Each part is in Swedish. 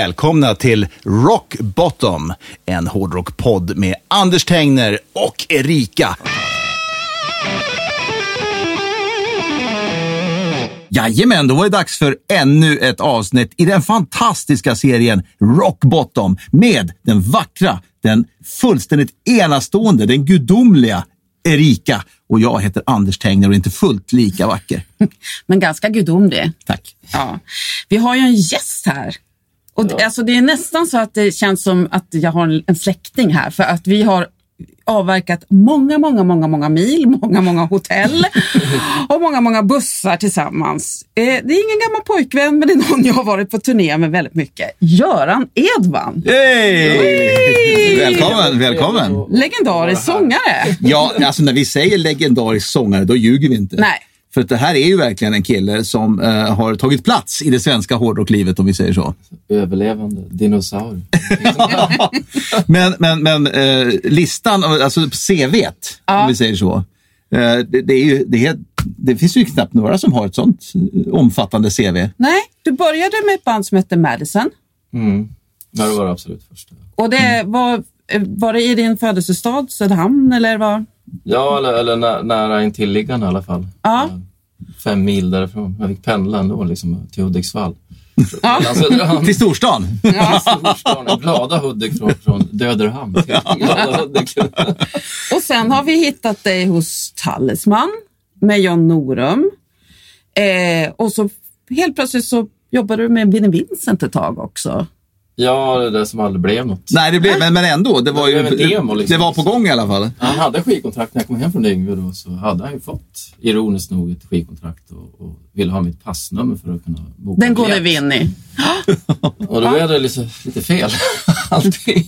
Välkomna till Rock Bottom, en hårdrockpodd med Anders Tengner och Erika. Jajamän, då var det dags för ännu ett avsnitt i den fantastiska serien Rock Bottom med den vackra, den fullständigt enastående, den gudomliga Erika. Och jag heter Anders Tengner och är inte fullt lika vacker. Men ganska gudomlig. Tack. Ja. Vi har ju en gäst här. Och det, alltså det är nästan så att det känns som att jag har en, en släkting här för att vi har avverkat många, många, många, många mil, många, många hotell och många, många bussar tillsammans. Eh, det är ingen gammal pojkvän, men det är någon jag har varit på turné med väldigt mycket. Göran Edman. Yay! Välkommen, välkommen. Legendarisk sångare. Ja, alltså när vi säger legendarisk sångare, då ljuger vi inte. Nej. För att det här är ju verkligen en kille som eh, har tagit plats i det svenska hårdrocklivet om vi säger så. Överlevande dinosaurier. men men, men eh, listan, alltså CVt, Ja. om vi säger så. Eh, det, det, är ju, det, är, det finns ju knappt några som har ett sånt eh, omfattande CV. Nej, du började med ett band som hette Madison. Mm. Ja, det var det absolut första. Och det var, eh, var det i din födelsestad Söderhamn eller vad? Ja, eller, eller nä, nära intilliggande i alla fall. Ja. Fem mil därifrån. Jag fick pendla ändå liksom, till Hudiksvall. Ja. Söderhamn Till storstan. och Storstan. Glada Hudik från, från Döderhamn Hudik. Och sen har vi hittat dig hos Talisman med John Norum. Eh, och så helt plötsligt så jobbade du med Vinnie Vincent ett tag också. Ja, det där som aldrig blev något. Nej, det blev, men, men ändå, det var ju Det blev en demo, liksom. det var på gång i alla fall. Han hade skivkontrakt när jag kom hem från Yngve då, så hade han ju fått, ironiskt nog, ett skivkontrakt och, och ville ha mitt passnummer för att kunna boka Den går det Vinnie. Och då blev det lite, lite fel, allting.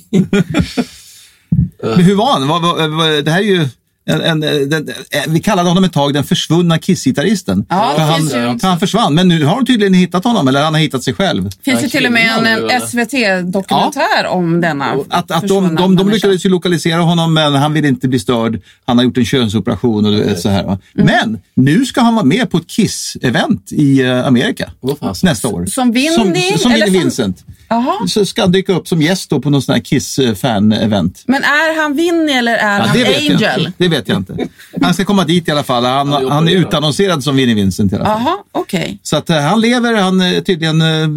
Men hur var han? Det här är ju en, en, den, eh, vi kallade honom ett tag den försvunna Kiss-gitarristen. Ja, för det han, för han försvann, men nu har de tydligen hittat honom, eller han har hittat sig själv. finns ju Ja, till och med en, en eller? SVT-dokumentär om denna Att, att de, de, de lyckades ju lokalisera honom, men han vill inte bli störd. Han har gjort en könsoperation och vet, så här. Mm. Men nu ska han vara med på ett Kiss-event i eh, Amerika fan. nästa år. Som Vinnie, Som, som eller Vinnie som- Jaha. Så ska han dyka upp som gäst då på någon sån här Kiss-fan-event. Men är han Vinnie eller är Ja, han det, Angel? det vet jag inte. Han ska komma dit i alla fall. Han, Han är han är opererad. utannonserad som Vinnie Vincent i alla fall. Jaha, okej. Så att eh, han lever, han är tydligen eh,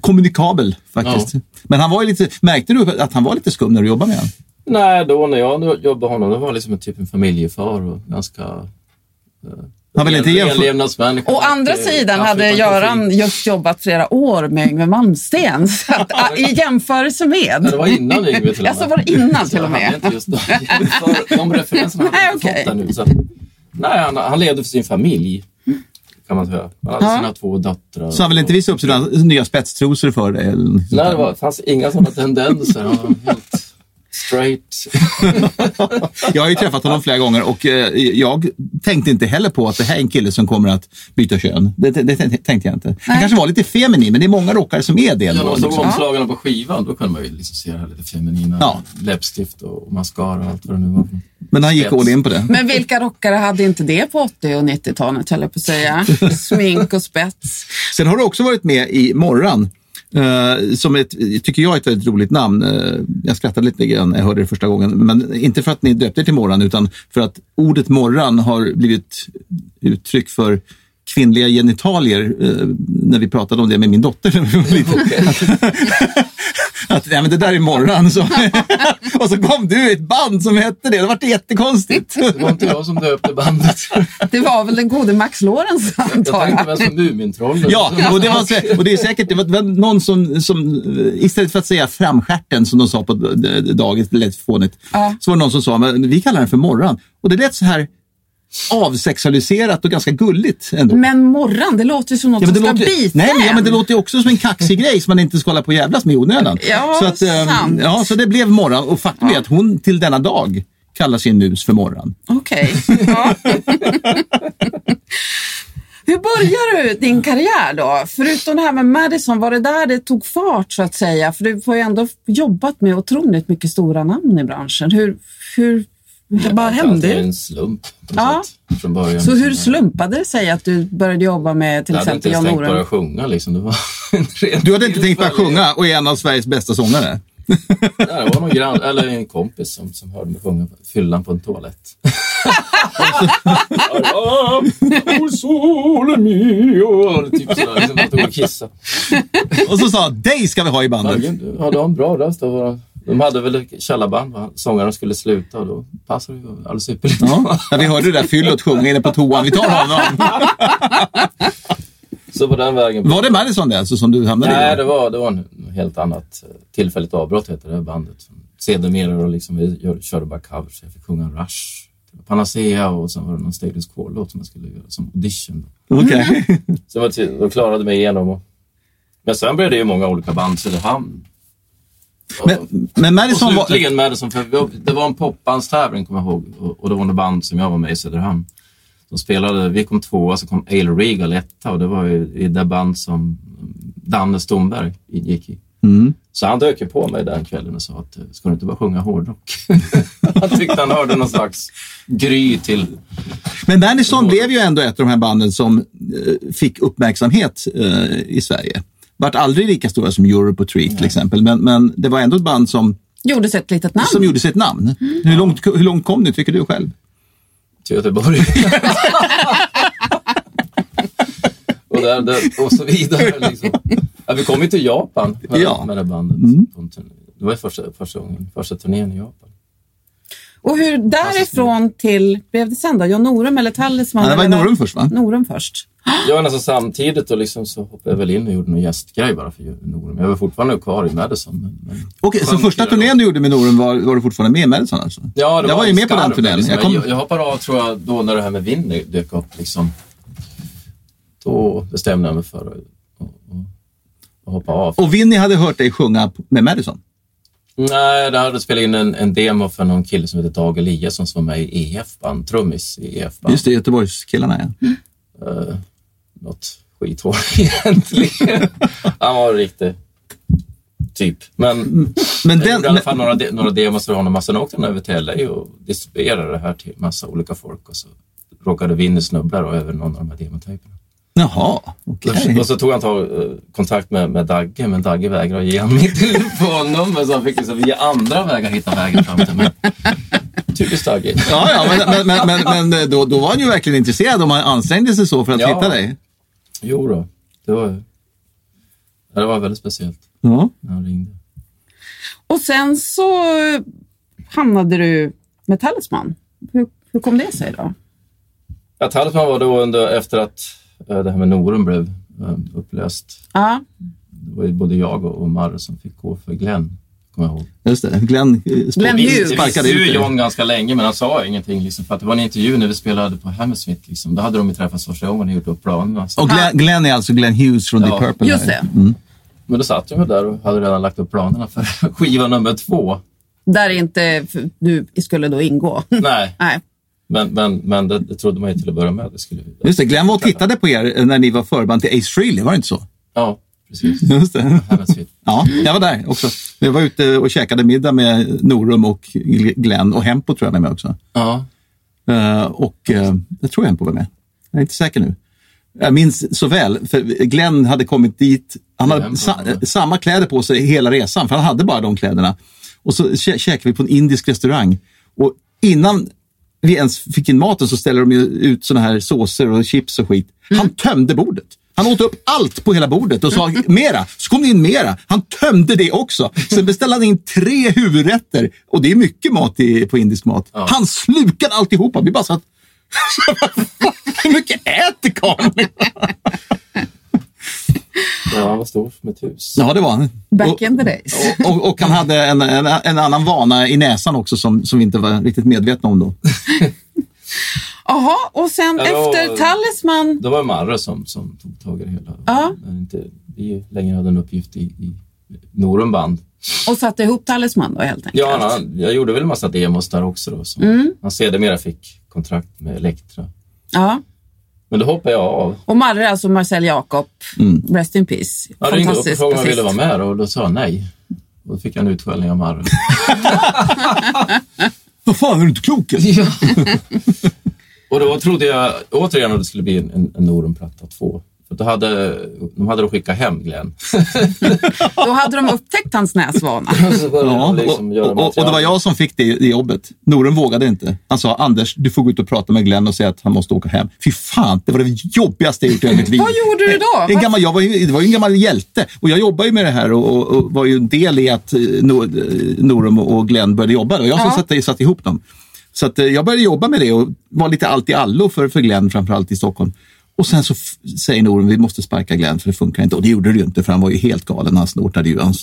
kommunikabel faktiskt. Men han var ju lite, märkte du att han var lite skum när du jobbade med honom? Nej, då när jag jobbade med honom, då var han liksom en typ en familjefar och ganska Han vill inte jämföra. Å andra sidan hade Göran just jobbat flera år med Yngwie Malmsteen. Så att, I jämförelse med. Nej, det var innan Yngwie till och Ja, så var det innan till och med. inte just de, för, de referenserna hade jag okej. fått ännu. Så, att- nej, han, han levde för sin familj, kan man säga. Han hade Ja. sina två döttrar. Så han vill inte visa upp sina nya spetstrosor för dig? Nej, det var, fanns inga sådana tendenser. Han var helt straight. Jag har ju träffat honom flera gånger och eh, jag tänkte inte heller på att det här är en kille som kommer att byta kön. Det, det, det tänkte jag inte. Han kanske var lite feminin, men det är många rockare som är det. Ja, så liksom. omslagen på skivan, då kunde man ju liksom se det här lite feminina. Ja. Läppstift och mascara och allt vad det nu var. Men han gick all in på det. Men vilka rockare hade inte det på 80 och 90-talet, höll jag på att säga. Smink och spets. Sen har du också varit med i Morran Eh, som ett, tycker jag är ett väldigt roligt namn. Eh, jag skrattade lite grann när jag hörde det första gången. Men inte för att ni döpte er till Morran, utan för att ordet morran har blivit uttryck för kvinnliga genitalier eh, när vi pratade om det med min dotter. när vi var liten. att ja, men det där är morran. Så. och så kom du i ett band som hette det. Det var jättekonstigt. Det var inte jag som döpte bandet. Det var väl den gode Max Lorenz Jag antar tänkte jag. mest på Mumintrollen. Ja, och det, var, och det är säkert det var, det var någon som, som, eh, istället för att säga framstjärten som de sa på dagis, det lät fånigt, Ja. så var det någon som sa, men vi kallar den för morran. Och det lät så här avsexualiserat och ganska gulligt ändå. Men morran, det låter som något Ja, som ska låter, bita nej, men, ja, men det en. låter ju också som en kaxig grej som man inte ska hålla på och jävlas med i onödan. Ja, så, att, ehm, sant. ja, så det blev morran och faktum är att hon till denna dag kallar sin mus för morran. Okej. Ja. Hur började du din karriär då? Förutom det här med Madison, var det där det tog fart så att säga? För du har ju ändå jobbat med otroligt mycket stora namn i branschen. Hur, hur det bara Det hände? är en slump Ja. sätt, från början. Så hur slumpade det sig att du började jobba med till Jag hade inte exempel ens Jan tänkt börja Norum? sjunga. Liksom. Det var Du hade inte tänkt börja sjunga och är en av Sveriges bästa sångare. Det var någon grann, eller en kompis som, som hörde mig sjunga fyllan på en toalett. Typ sådär, liksom och kissa. Och så sa dig ska vi ha i bandet. Ja, du har en bra röst. De hade väl källarband, va? sångaren skulle sluta och då passade det ju alldeles ypperligt. Ja, vi hörde det där fyllot sjunga inne på toan. Vi tar honom. Så på den vägen. Var det Madison det alltså som du hamnade Nej, i? det var, det var en helt annat eh, tillfälligt avbrott heter det bandet. Sedermera och liksom, vi körde bara covers. Jag fick sjunga Rush, Panacea och sen var det någon Status Quo-låt som jag skulle göra som audition. Okej. Så var till, då klarade jag mig igenom. Och, men sen blev det ju många olika band, Söderhamn. Men, men och Madison var... slutligen Madison, för det var en popbandstävling kommer jag ihåg och, och det var något band som jag var med i Söderhamn. De spelade, vi kom tvåa, så kom Ale Regal etta och det var ju i det band som Danne Stomberg gick i. Mm. Så han dök ju på mig den kvällen och sa att eh, ska du inte bara sjunga hårdrock? han tyckte han hörde någon slags gry till Men Madison blev ju ändå ett av de här banden som eh, fick uppmärksamhet eh, i Sverige. Vart aldrig lika stora som Europe och Treat till exempel, men, men det var ändå ett band som, Gjordes ett litet namn. som gjorde sig ett namn. Mm. Hur, långt, hur långt kom ni, tycker du själv? till Göteborg. och, där, där, och så vidare. Liksom. Ja, vi kom ju till Japan med, Ja. med det bandet. Turné. Det var första, första, gången, första turnén i Japan. Och hur därifrån till, blev det sen då? Jan Norum eller Talisman? Ja, det var Norum först va? Norum först. Jag var nästan samtidigt och liksom så hoppade jag väl in och gjorde någon gästgrej bara för Norum. Jag var fortfarande kvar i Madison. Men, men Okej, så första turnén du gjorde med Norum var, var du fortfarande med i Madison alltså? Ja, det jag var ju en med på den skarv, turnén. Liksom. Jag kom- Jag, jag hoppade av tror jag då när det här med Winnie dök upp. Liksom. Då bestämde jag mig för att, att, att, att hoppa av. Och Vinny hade hört dig sjunga med Madison. Nej, jag hade spelat in en, en demo för någon kille som heter Dag Eliasson som var med i EF-band, trummis i EF-band. Just det, Göteborgskillarna ja. Uh, något skithår egentligen. Han var riktig typ. Men Men jag den, gjorde i alla fall några, de, några demos för honom. Och sen åkte han över till LA och distribuerade det här till massa olika folk. Och så råkade Winnie snubbla då över någon av de här demotejperna. Jaha, okej. Och så tog han tag, eh, kontakt med, med Dagge, men Dagge vägrade ge honom mitt telefonnummer så han fick liksom via andra vägar hitta vägen fram till mig. Typiskt Dagge. Ja, ja, men, men, men, men, men då, då var han ju verkligen intresserad om han ansträngde sig så för att Ja. hitta dig. Jo då, det var, ja, det var väldigt speciellt Ja. när han ringde. Och sen så hamnade du med Talisman. Hur, hur kom det sig då? Ja, Talisman var då under, efter att eh, det här med Norum blev eh, upplöst. Ja, Det var ju både jag och, Marre som fick gå för Glenn, kommer jag ihåg. Just det, Glenn, eh, Glenn Hughes. sparkade ut dig. John ganska länge, men han sa ingenting. Liksom, för att det var en intervju när vi spelade på Hammersmith. Liksom. Då hade de ju träffats första gången och gjort upp planerna. Och Glenn, Glenn är alltså Glenn Hughes från Ja, The Purple. just det. Men då satt jag där och hade redan lagt upp planerna för skiva nummer två. Där inte du skulle då ingå. Nej, Nej. Men, men, men det, det trodde man ju till att börja med. Det skulle, Just det, Glenn var och tittade på er eh, när ni var förband till Ace Frehley, var det inte så? Ja, precis. Just det. Ja, jag var där också. Jag var ute och käkade middag med Norum och Glenn och Hempo tror jag var med också. Ja, Eh, och uh, jag tror Hempo var med. Jag är inte säker nu. Jag minns så väl, för Glenn hade kommit dit. Han hade sa, samma kläder på sig hela resan, för han hade bara de kläderna. Och så kä- käkade vi på en indisk restaurang. Och innan vi ens fick in maten så ställer de ut såna här såser och chips och skit. Han tömde bordet. Han åt upp allt på hela bordet och sa mera. Så kom det in mera. Han tömde det också. Sen beställde han in tre huvudrätter. Och det är mycket mat i, på indisk mat. Han slukade alltihopa. Vi bara satt... Hur mycket äter karln? Ja, han var stor som ett hus. Ja, det var han. Back Och- in the days. Och, och, och han hade en, en, en annan vana i näsan också som, som vi inte var riktigt medvetna om då. Jaha, och sen Ja, då- efter Talisman. Det var Marre som, som tog tag i det hela. Ja. När inte vi längre hade en uppgift i, i Norum band. Och satte ihop Talisman då helt enkelt? Ja, han, jag gjorde väl en massa demos där också. Då, som Mm. Han sedermera fick kontrakt med Elektra. ja. Men då hoppade jag av. Och Marre, alltså Marcel Jakob, Mm. rest in peace. Jag ringde upp och frågade om jag ville vara med och då sa jag nej. Och då fick jag en utskällning av Marre. Vad fan, är du inte klok? Och då trodde jag återigen att det skulle bli en, en, en Norum-platta 2. För då hade, de hade då skickat hem Glenn. Då hade de upptäckt hans näsvana. Så Ja, de liksom och, och, och, det var jag som fick det, jobbet. Noren vågade inte. Han sa, Anders, du får gå ut och prata med Glenn och säga att han måste åka hem. Fy fan, det var det jobbigaste jag gjort i hela mitt liv. Vad gjorde du då? En gammal, jag var ju, det var ju en gammal hjälte. Och jag jobbar ju med det här och, och, och var ju en del i att eh, Nor, eh, Norum och Glenn började jobba. Och jag som Ja. satte, satte ihop dem. Så att, eh, jag började jobba med det och var lite allt i allo för, för Glenn, framförallt i Stockholm. Och sen så säger Norum, vi måste sparka Glenn för det funkar inte. Och det gjorde det ju inte för han var ju helt galen. Han snortade ju, han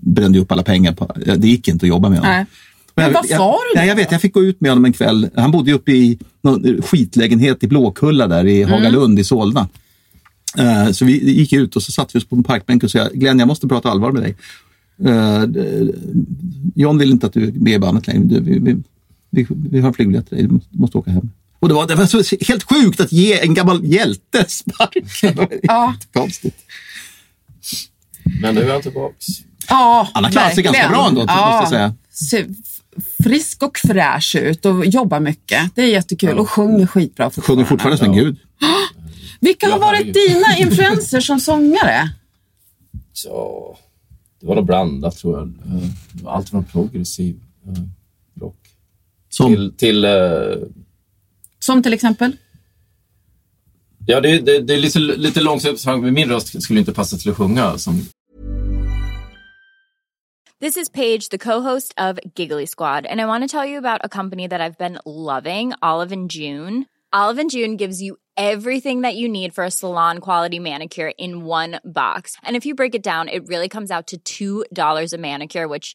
brände upp alla pengar. På, det gick inte att jobba med honom. Nej. Men jag- vad jag, sa du då? jag vet, jag fick gå ut med honom en kväll. Han bodde ju uppe i någon skitlägenhet i Blåkulla där i Mm. Hagalund i Solna. Eh, Så vi gick ut och så satt vi oss på en parkbänk och sa Glenn, jag måste prata allvar med dig. D- John vill inte att du är med i bandet längre. Du, vi, vi, vi, vi har flygbiljett till dig, du måste, du måste åka hem. Och det var, det var helt sjukt att ge en gammal hjälte sparken. Ja. Konstigt. Men nu är han tillbaks. Ja, Han har klarat sig ganska bra ändå, måste jag säga. Frisk och fräsch ut och jobbar mycket. Det är jättekul och sjunger skitbra Sjunger fortfarande som en gud. Vilka har Ja, varit dina influenser som sångare? Ja, det var nog blandat tror jag. Eh, det var Allt från progressiv eh, rock Som, till, till eh, Som till exempel? Ja, det, det, det är lite, lite långsamt. men Min röst skulle inte passa till att sjunga. Som, This is Paige, the co-host of Giggly Squad, and I want to tell you about a company that I've been loving, Olive and June. Olive and June gives you everything that you need for a salon quality manicure in one box. And if you break it down, it really comes out to $2 a manicure, which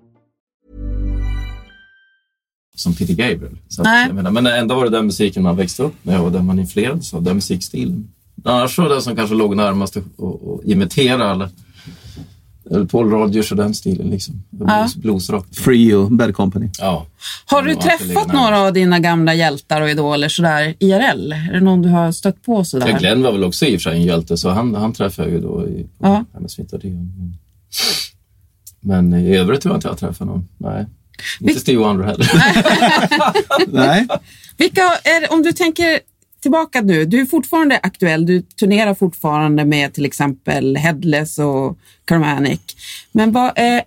Som Peter Gabriel. Så att, menar, men ändå var det den musiken man växte upp med och den man influerades av, den musikstilen. Annars var det den som kanske låg närmast att imitera eller Eller Paul Rodgers och den stilen. Liksom. Blues, Bluesrock. Free och Bad Company. Ja. Har du träffat några av dina gamla hjältar och idoler sådär IRL? Är det någon du har stött på Ja, sådär? Glenn var väl också i och för sig en hjälte, så han, han träffade jag ju då i, på Ja. Men, men i övrigt tror jag inte jag träffat någon. Nej. Inte Steve Wonder heller. Nej. Vilka är, om du tänker tillbaka nu, du är fortfarande aktuell, du turnerar fortfarande med till exempel Headless och Carmanic. Men vad är,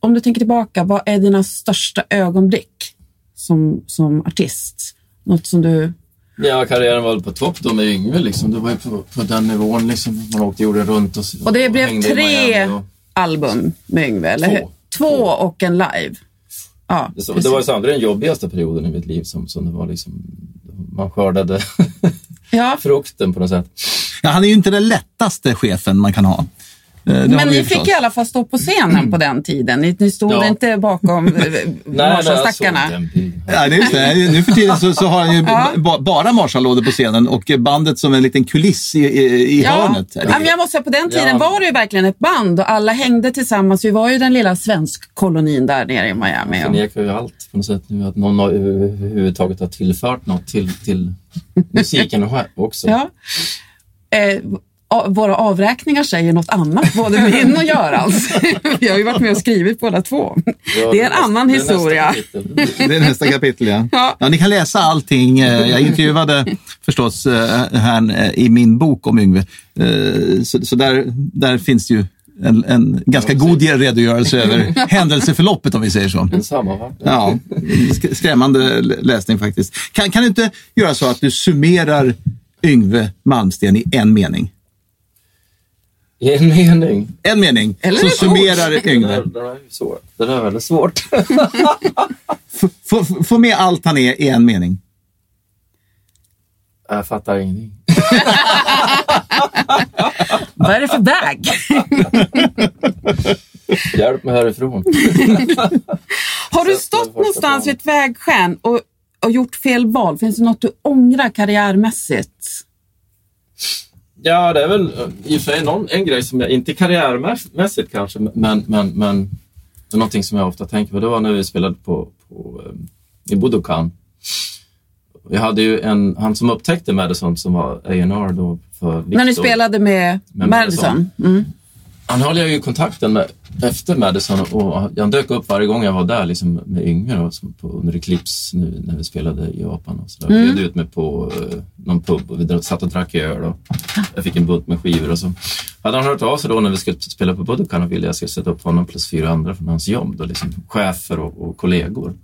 om du tänker tillbaka, vad är dina största ögonblick som, som artist? Något som du... ja, karriären var på topp då med Yngve. Liksom. Det var ju på, på den nivån. Liksom. Man åkte jorden runt och, Och det blev hängde i tre och- album med Yngve, eller Två. hur? Två och en live. Ja, Det, så- precis. det var ju samtidigt den jobbigaste perioden i mitt liv som, som det var liksom, man skördade ja. frukten på något sätt. Ja, han är ju inte den lättaste chefen man kan ha. Eh, det Men ni fick i alla fall stå på scenen på den tiden. Ni, ni stod Ja. inte bakom eh, Nej, nej, Marshallstackarna. Ja, det är just det. Nu för tiden så, så har han ju Ja. ba, bara Marshall-lådor på scenen och bandet som en liten kuliss i, i, i hörnet. Ja, men jag måste säga, på den tiden Ja. var det ju verkligen ett band och alla hängde tillsammans. Vi var ju den lilla svensk-kolonin där nere i Miami. Jag förnekar ju allt på något sätt nu, att någon har överhuvudtaget har tillfört något till, till musiken också. Ja. Eh, våra avräkningar säger något annat, både min och Görans. Vi har ju varit med och skrivit båda två. Ja, Det är en nästa- annan historia. Det är nästa kapitel, ja. Ja. ja. Ni kan läsa allting. Eh, Jag intervjuade förstås eh, här eh, i min bok om Yngve. Så, så där, där finns det ju en, en ganska god redogörelse över händelseförloppet om vi säger så. En sammanfattning. Ja, sk- skrämmande läsning faktiskt. Kan, kan du inte göra så att du summerar Yngve Malmsten i en mening? I en mening. En mening Eller som ett summerar Det Yngve. där är. Det där är väldigt svårt. Få få med allt han är i en mening. Jag fattar ingenting. Vad är det för väg? Hjälp mig härifrån. Har du stått någonstans vid ett vägskäl och, och gjort fel val? Finns det något du ångrar karriärmässigt? Ja, det är väl eh, i och för sig någon, en grej som jag, inte karriärmässigt kanske, men, men, men det är någonting som jag ofta tänker på. Det var när vi spelade på, på eh, i Budokan. Vi hade ju en, han som upptäckte Madison som var A&R då för Victor. När ni spelade med, Med Madison? Madison. Mm. Han höll jag ju kontakten med efter Madison och han dök upp varje gång jag var där liksom med Yngve då, som på, under Eclipse nu när vi spelade i Japan. Och så där. Mm. Bjöd ut mig på uh, någon pub och vi satt och drack öl och jag fick en bunt med skivor och så. Hade han hört av sig då när vi skulle spela på Budokan och ville jag skulle sätta upp honom plus fyra andra från hans jobb, då, liksom chefer och, och kollegor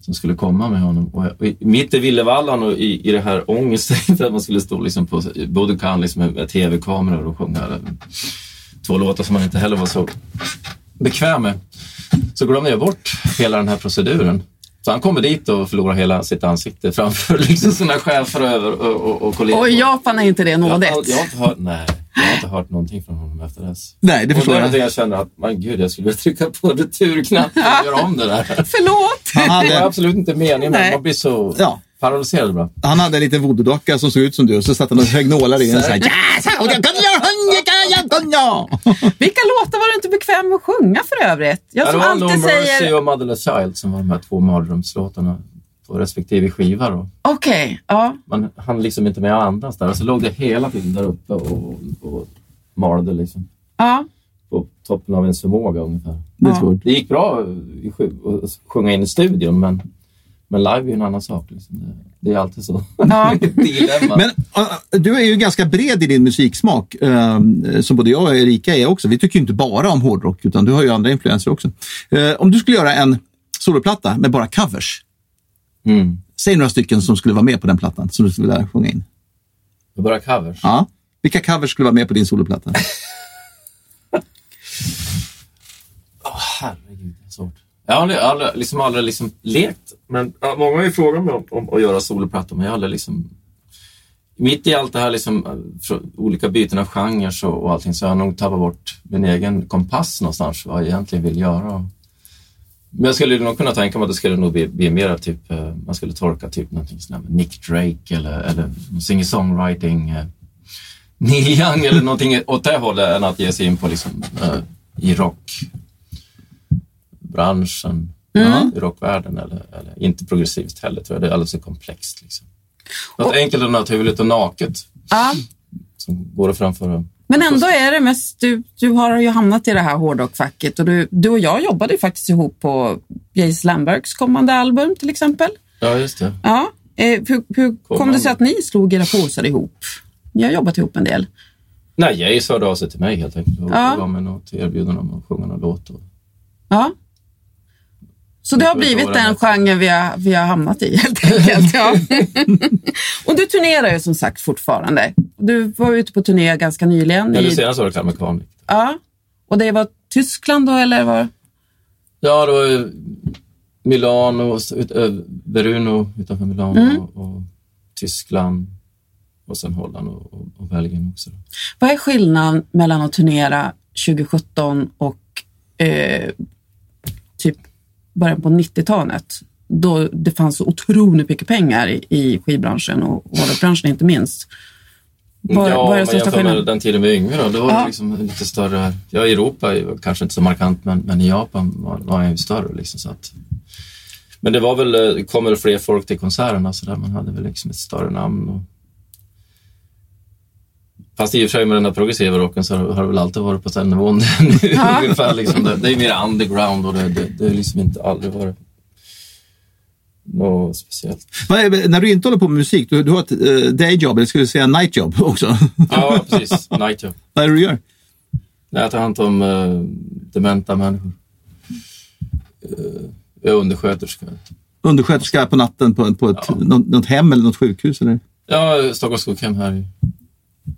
som skulle komma med honom. Och, och mitt i Villevallan och i, i det här ångesten för att man skulle stå liksom på Budokan liksom med, med tv-kameror och sjunga två låtar som man inte heller var så bekväm med. Så glömde jag bort hela den här proceduren. Så han kommer dit och förlorar hela sitt ansikte framför liksom sina chefer och, över, och, och, och kollegor. Och i Japan är inte det nådigt. har- jag, har inte hört, nej, jag har inte hört någonting från honom efter dess. Nej, det och förstår det är jag. jag känner att, man gud, jag skulle vilja trycka på returknappen och göra om det där. Förlåt! Han Det var hade, absolut inte meningen, men man blir så Ja. paralyserad bara. han hade en liten voodoo-docka som såg ut som du och så satt han och högg nålar i den. Så här, Vilka låtar var du inte bekväm med att sjunga för övrigt? Jag Ja, som No alltid Mercy säger... och Motherless Child som var de här två mardrömslåtarna på respektive skiva. Då. Okej, ja. Man hann liksom inte med att andas där och så låg det hela tiden där uppe och, och malde liksom ja. på toppen av ens förmåga ungefär. Det är Ja. Det gick bra att sjunga in i studion men, men live är ju en annan sak. Liksom. Det, är alltid så. Ja. Men uh, du är ju ganska bred i din musiksmak, uh, som både jag och Erika är också. Vi tycker ju inte bara om hårdrock, utan du har ju andra influenser också. Uh, om du skulle göra en soloplatta med bara covers, Mm. säg några stycken som skulle vara med på den plattan, som du skulle vilja sjunga in. Är bara covers. Ja. Vilka covers skulle vara med på din soloplatta? Åh, herregud, är svårt. Jag har aldrig, aldrig, liksom aldrig liksom lekt, men ja, många har ju frågat mig om, om att göra soloplattor, men jag har aldrig liksom... Mitt i allt det här, liksom, eh, olika byten av genrer och, och allting, så har jag nog tappat bort min egen kompass någonstans, vad jag egentligen vill göra. Men jag skulle nog kunna tänka mig att det skulle nog bli, bli mer typ, eh, man skulle torka typ någonting sånt Nick Drake eller, eller singer-songwriting, eh, Neil Young eller någonting åt det hållet än att ge sig in på liksom, eh, i rockbranschen, Mm. i rockvärlden. Eller, eller inte progressivt heller, tror jag. Det är alldeles för komplext. Liksom. Något enkelt och naturligt och naket Ja. som går att framföra. Men ändå är det mest, du, du har ju hamnat i det här hårdrockfacket och du, du och jag jobbade ju faktiskt ihop på Jace Lambergs kommande album till exempel. Ja, just det. Ja. Eh, hur hur kom det sig att ni slog era påsar ihop? Ni har jobbat ihop en del. Nej, Jace hörde av sig till mig helt enkelt och Ja. gav mig något erbjudande om att sjunga någon låt. Och, Ja. Så det har blivit den genren vi har, vi har hamnat i helt enkelt. Ja. och du turnerar ju som sagt fortfarande. Du var ute på turné ganska nyligen. ja, det senaste var det Clan Mechanic. ja. Och det var Tyskland då eller? Var... Ja, det var Milano, ut, Veruno utanför Milano Mm. och, och Tyskland och sen Holland och, och, och Belgien också. Vad är skillnaden mellan att turnera 2017 och eh, början på 90-talet? Då det fanns så otroligt mycket pengar i, skivbranschen och hårdrockbranschen inte minst. Vad, ja, den men största skillnaden? den tiden vi var yngre då, då var Ja. det liksom lite större. Ja, i Europa kanske inte så markant, men, men i Japan var, var jag ju större. Liksom, så att, men det var väl, eh, det kom väl fler folk till konserterna så där man hade väl liksom ett större namn. Och... Fast i och för sig med den där progressiva rocken så har har det väl alltid varit på den nivån nu. Ja. ungefär, liksom. det, det är mer underground och det, det, det är liksom inte aldrig varit något speciellt. Vad är- När du inte håller på med musik, du, du har ett uh, dayjob, eller skulle du säga nightjob också? Ja, precis. Night job. Vad är det du gör? Jag tar hand om uh, dementa människor. Uh, jag är undersköterska. Undersköterska på natten på, på ett, Ja. något, något hem eller något sjukhus? Eller? Ja, Stockholms sjukhem här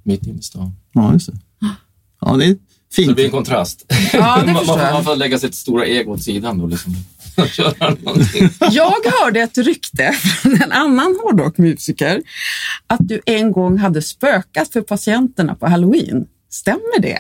mitt inne i stan. Ja, just det. Ja, det är Så det fint. blir en kontrast. Ja, det man, förstår man, får lägga sitt stora ego åt sidan då. Liksom. Och Göra någonting. Jag hörde ett rykte från en annan hårdrockmusiker att du en gång hade spökat för patienterna på halloween. Stämmer det?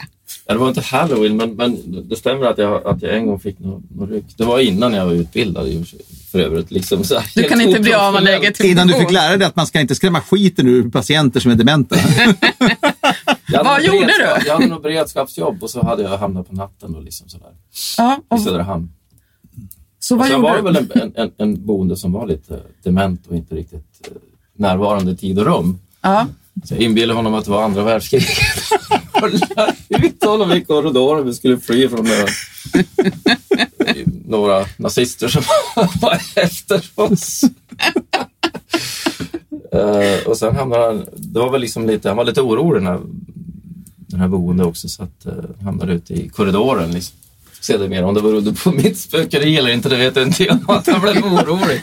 Ja, det var inte halloween, men, men det stämmer att jag, att jag en gång fick något nå ryck. Det var innan jag var utbildad i för övrigt. Liksom, så Du kan inte bli av med legitimation. Innan du fick lära dig att man ska inte skrämma skiten ur patienter som är dementa. Vad gjorde du? Jag hade något beredskapsjobb och så hade jag hamnat på natten och liksom sådär, i och, Söderhamn. så Och vad sen var det väl en, en, en, en boende som var lite dement och inte riktigt eh, närvarande i tid och rum. Ja. Så jag inbillade honom att det var andra världskriget rullar ut honom i korridoren. Vi skulle fly från några, några nazister som var efter oss. Uh, och sen hamnade han, det var väl liksom lite, han var lite orolig den här, den här boende också så att uh, han hamnade ute i korridoren. Liksom. Sedermera, om det berodde på mitt spökeri eller inte, det vet jag inte jag. Att han blev orolig.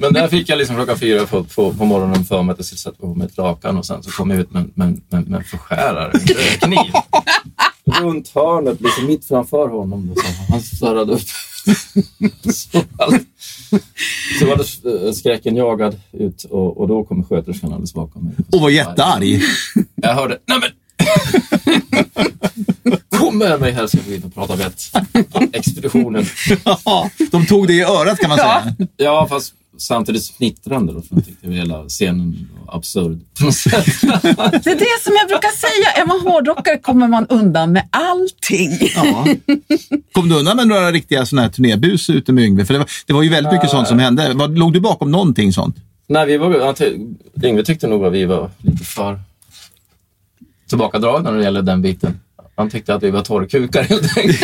Men där fick jag liksom klockan fyra på, på, på morgonen för mig att jag skulle sätta på mig ett lakan och sen så kom jag ut med, med, med, med en förskärare, en kniv. Runt hörnet, liksom mitt framför honom. Då, så han snurrade upp. så, allt- så var det eh, skräcken jagad ut och, och då kom sköterskan alldeles bakom mig. Och var jättearg. Jag hörde, nej men! Kom med mig här ska vi in och prata vett. Expeditionen. Ja, De tog det i örat kan man säga. Ja, fast samtidigt fnittrande då, för jag tyckte hela scenen var absurd. på något sätt. Det är det som jag brukar säga. Är man hårdrockare kommer man undan med allting. Ja. Kom du undan med några riktiga såna här turnébus ute med Yngve? För det var, det var ju väldigt mycket sånt som hände. Låg du bakom någonting sånt? Nej, vi var, Yngve tyckte nog att vi var lite för tillbakadragna när det gäller den biten. Han tyckte att vi var torrkukar helt enkelt.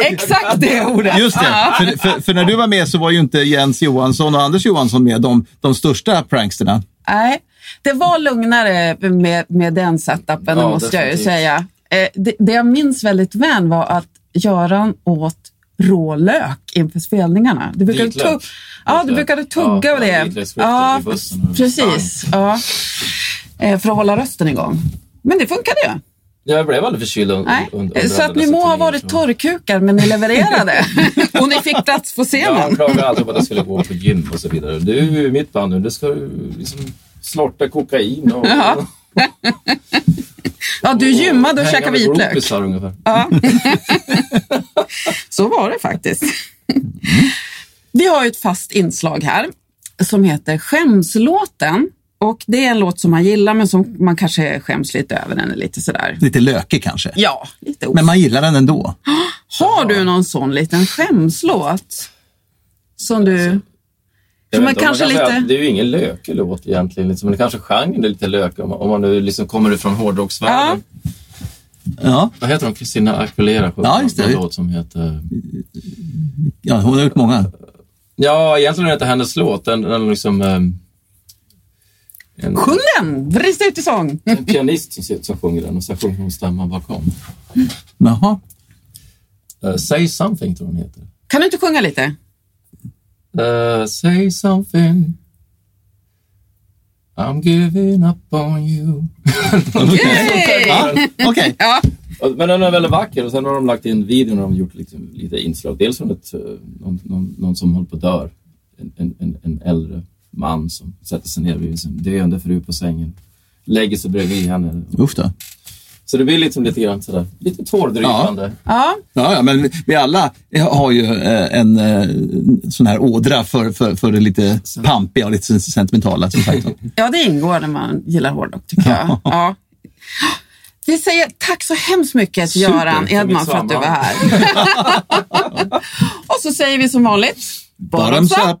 Exakt det ordet. Just det, för, för, för när du var med så var ju inte Jens Johansson och Anders Johansson med, de, de största pranksterna. Nej, det var lugnare med, med den setupen, Ja, det måste jag ju säga. Eh, det, det jag minns väldigt väl var att Göran åt rålök inför spelningarna. Du brukade, tugg, ja, du brukade tugga Ja, av det. och precis. Ja. Eh, För att hålla rösten igång. Men det funkade ju. Jag blev aldrig förkyld un- Nej. under, Så att ni må ha varit torrkukar, men ni levererade. och ni fick plats på scenen. han klagade alltid på att jag skulle gå på gym och så vidare. Du är ju mitt band nu, du ska liksom snorta kokain och, Ja. Ja, du gymmade och hänga käkade vitlök. Ja. Så var det faktiskt. Vi har ju ett fast inslag här som heter Skämslåten. Och det är en låt som man gillar men som man kanske skäms lite över. Den är lite sådär. Lite lökig kanske. Ja, lite Men man gillar den ändå. Har du någon sån liten skämslåt? Som du... Som vet är inte, man kanske kan säga lite... Det är ju ingen lökig låt egentligen, liksom, men det kanske genren är lite lökig om man, om man nu liksom kommer ifrån hårdrocksvärlden. Ja, Vad heter hon? Christina Aguilera sjunger Ja, just det. en låt som heter... ja hon har gjort många. Ja, egentligen är det inte hennes låt. Den, den liksom... ehm, en, Sjung den! Brist ut i sång! en pianist som, sitter- som sjunger den och så sjunger hon stämman bakom. Jaha. Uh, Say something tror hon heter. Kan du inte sjunga lite? Uh, say something I'm giving up on you. Yay! Ja, Okej. Ja. Och- Men den är väldigt vacker och sen har de lagt in videon och de har gjort liksom lite inslag. Dels från ett, eh, någon, någon, någon som håller på att dör. En, en, en, en äldre man som sätter sig ner vid sin döende fru på sängen. Lägger sig bredvid henne. Usch då. Så det blir liksom lite grann sådär, lite tårdrypande. Ja. Ja, ja, men vi alla har ju eh, en eh, sån här ådra för, för, för det lite pampiga och lite sentimentala. Som sagt. ja, det ingår när man gillar hårdrock tycker jag. Ja. Vi säger tack så hemskt mycket till Super, Göran för Edman för att du var här. och så säger vi som vanligt, Bottoms up!